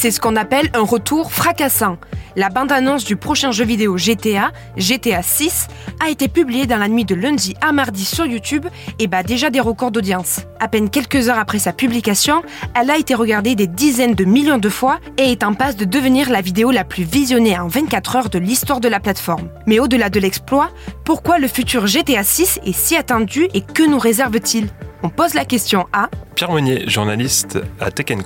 C'est ce qu'on appelle un retour fracassant. La bande-annonce du prochain jeu vidéo GTA, GTA 6, a été publiée dans la nuit de lundi à mardi sur YouTube et bat déjà des records d'audience. À peine quelques heures après sa publication, elle a été regardée des dizaines de millions de fois et est en passe de devenir la vidéo la plus visionnée en 24 heures de l'histoire de la plateforme. Mais au-delà de l'exploit, pourquoi le futur GTA 6 est si attendu et que nous réserve-t-il? On pose la question à Pierre Monnier, journaliste à Tech.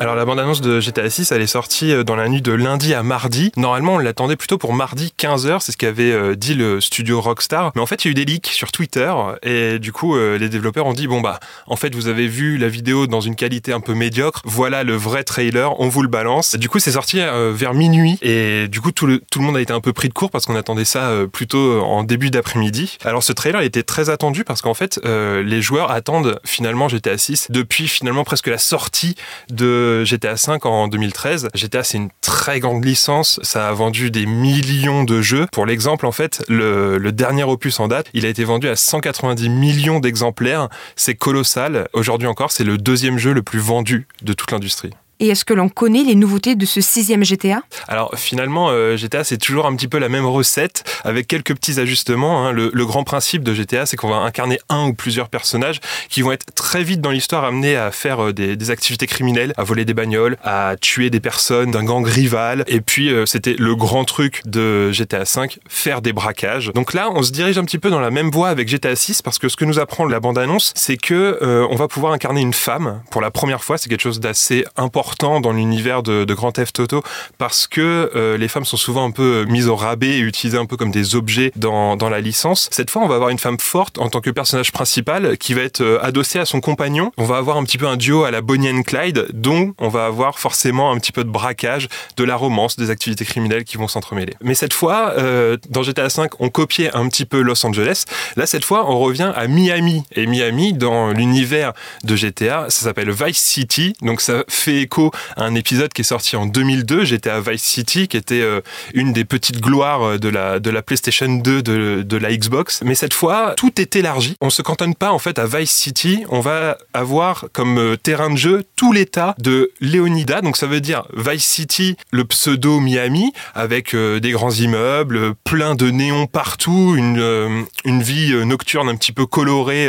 Alors la bande-annonce de GTA 6, elle est sortie euh, dans la nuit de lundi à mardi. Normalement, on l'attendait plutôt pour mardi 15h, c'est ce qu'avait euh, dit le studio Rockstar. Mais en fait, il y a eu des leaks sur Twitter et du coup, euh, les développeurs ont dit bon bah, en fait, vous avez vu la vidéo dans une qualité un peu médiocre. Voilà le vrai trailer, on vous le balance. Du coup, c'est sorti vers minuit et du coup, tout le, monde a été un peu pris de court parce qu'on attendait ça plutôt en début d'après-midi. Alors ce trailer était très attendu parce qu'en fait, les joueurs attendent finalement GTA 6 depuis finalement presque la sortie de GTA 5 en 2013. GTA, c'est une très grande licence. Ça a vendu des millions de jeux. Pour l'exemple, en fait, le, le, dernier opus en date, il a été vendu à 190 millions d'exemplaires. C'est colossal. Aujourd'hui encore, c'est le deuxième jeu le plus vendu de toute l'industrie. Et est-ce que l'on connaît les nouveautés de ce sixième GTA Alors finalement, euh, GTA c'est toujours un petit peu la même recette avec quelques petits ajustements. Hein. Le, grand principe de GTA, c'est qu'on va incarner un ou plusieurs personnages qui vont être très vite dans l'histoire amenés à faire euh, des, activités criminelles, à voler des bagnoles, à tuer des personnes d'un gang rival. Et puis euh, c'était le grand truc de GTA 5, faire des braquages. Donc là, on se dirige un petit peu dans la même voie avec GTA 6 parce que ce que nous apprend la bande-annonce, c'est que on va pouvoir incarner une femme pour la première fois. C'est quelque chose d'assez important dans l'univers de, Grand Theft Auto parce que euh, les femmes sont souvent un peu mises au rabais et utilisées un peu comme des objets dans, la licence. Cette fois, on va avoir une femme forte en tant que personnage principal qui va être euh, adossée à son compagnon. On va avoir un petit peu un duo à la Bonnie and Clyde, dont on va avoir forcément un petit peu de braquage, de la romance, des activités criminelles qui vont s'entremêler. Mais cette fois, euh, dans GTA V, on copiait un petit peu Los Angeles. Là, cette fois, on revient à Miami. Et Miami, dans l'univers de GTA, ça s'appelle Vice City. Donc ça fait écho un épisode qui est sorti en 2002. J'étais à Vice City, qui était euh, une des petites gloires euh, de la, PlayStation 2 de, la Xbox. Mais cette fois, tout est élargi. On se cantonne pas en fait à Vice City. On va avoir comme euh, terrain de jeu tout l'état de Leonida. Donc ça veut dire Vice City, le pseudo Miami, avec des grands immeubles, plein de néons partout, une, une vie nocturne un petit peu colorée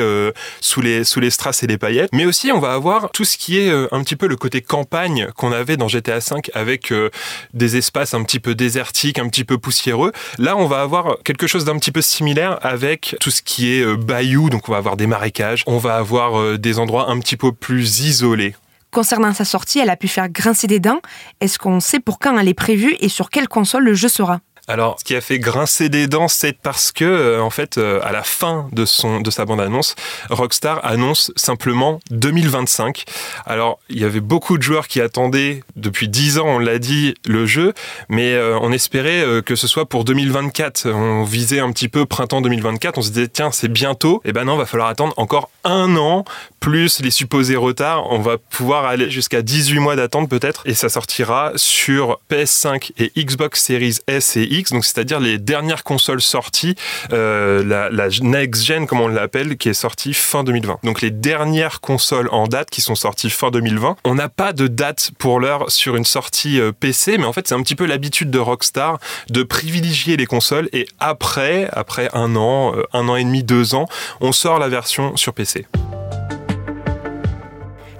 sous les sous les strass et les paillettes. Mais aussi on va avoir tout ce qui est un petit peu le côté campagne qu'on avait dans GTA V avec euh, des espaces un petit peu désertiques, un petit peu poussiéreux. Là, on va avoir quelque chose d'un petit peu similaire avec tout ce qui est euh, bayou, donc on va avoir des marécages, on va avoir euh, des endroits un petit peu plus isolés. Concernant sa sortie, elle a pu faire grincer des dents. Est-ce qu'on sait pour quand elle est prévue et sur quelle console le jeu sera? Alors, ce qui a fait grincer des dents, c'est parce que, euh, en fait, euh, à la fin de son de sa bande-annonce, Rockstar annonce simplement 2025. Alors, il y avait beaucoup de joueurs qui attendaient depuis 10 ans, on l'a dit, le jeu, mais euh, on espérait que ce soit pour 2024. On visait un petit peu printemps 2024. On se disait tiens, c'est bientôt. Et eh ben non, va falloir attendre encore un an plus les supposés retards. On va pouvoir aller jusqu'à 18 mois d'attente peut-être, et ça sortira sur PS5 et Xbox Series S et donc c'est-à-dire les dernières consoles sorties, euh, la, la, next gen comme on l'appelle, qui est sortie fin 2020. Donc les dernières consoles en date qui sont sorties fin 2020. On n'a pas de date pour l'heure sur une sortie euh, PC, mais en fait c'est un petit peu l'habitude de Rockstar de privilégier les consoles et après, après un an, euh, un an et demi, deux ans, on sort la version sur PC.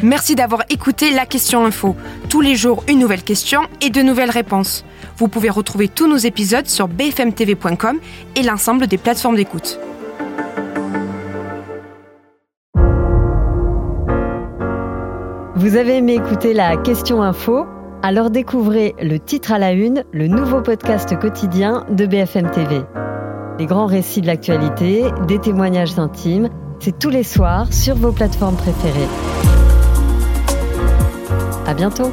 Merci d'avoir écouté la question info. Tous les jours, une nouvelle question et de nouvelles réponses. Vous pouvez retrouver tous nos épisodes sur bfmtv.com et l'ensemble des plateformes d'écoute. Vous avez aimé écouter la question info? Alors découvrez le titre à la une, le nouveau podcast quotidien de BFM TV. Les grands récits de l'actualité, des témoignages intimes, c'est tous les soirs sur vos plateformes préférées. À bientôt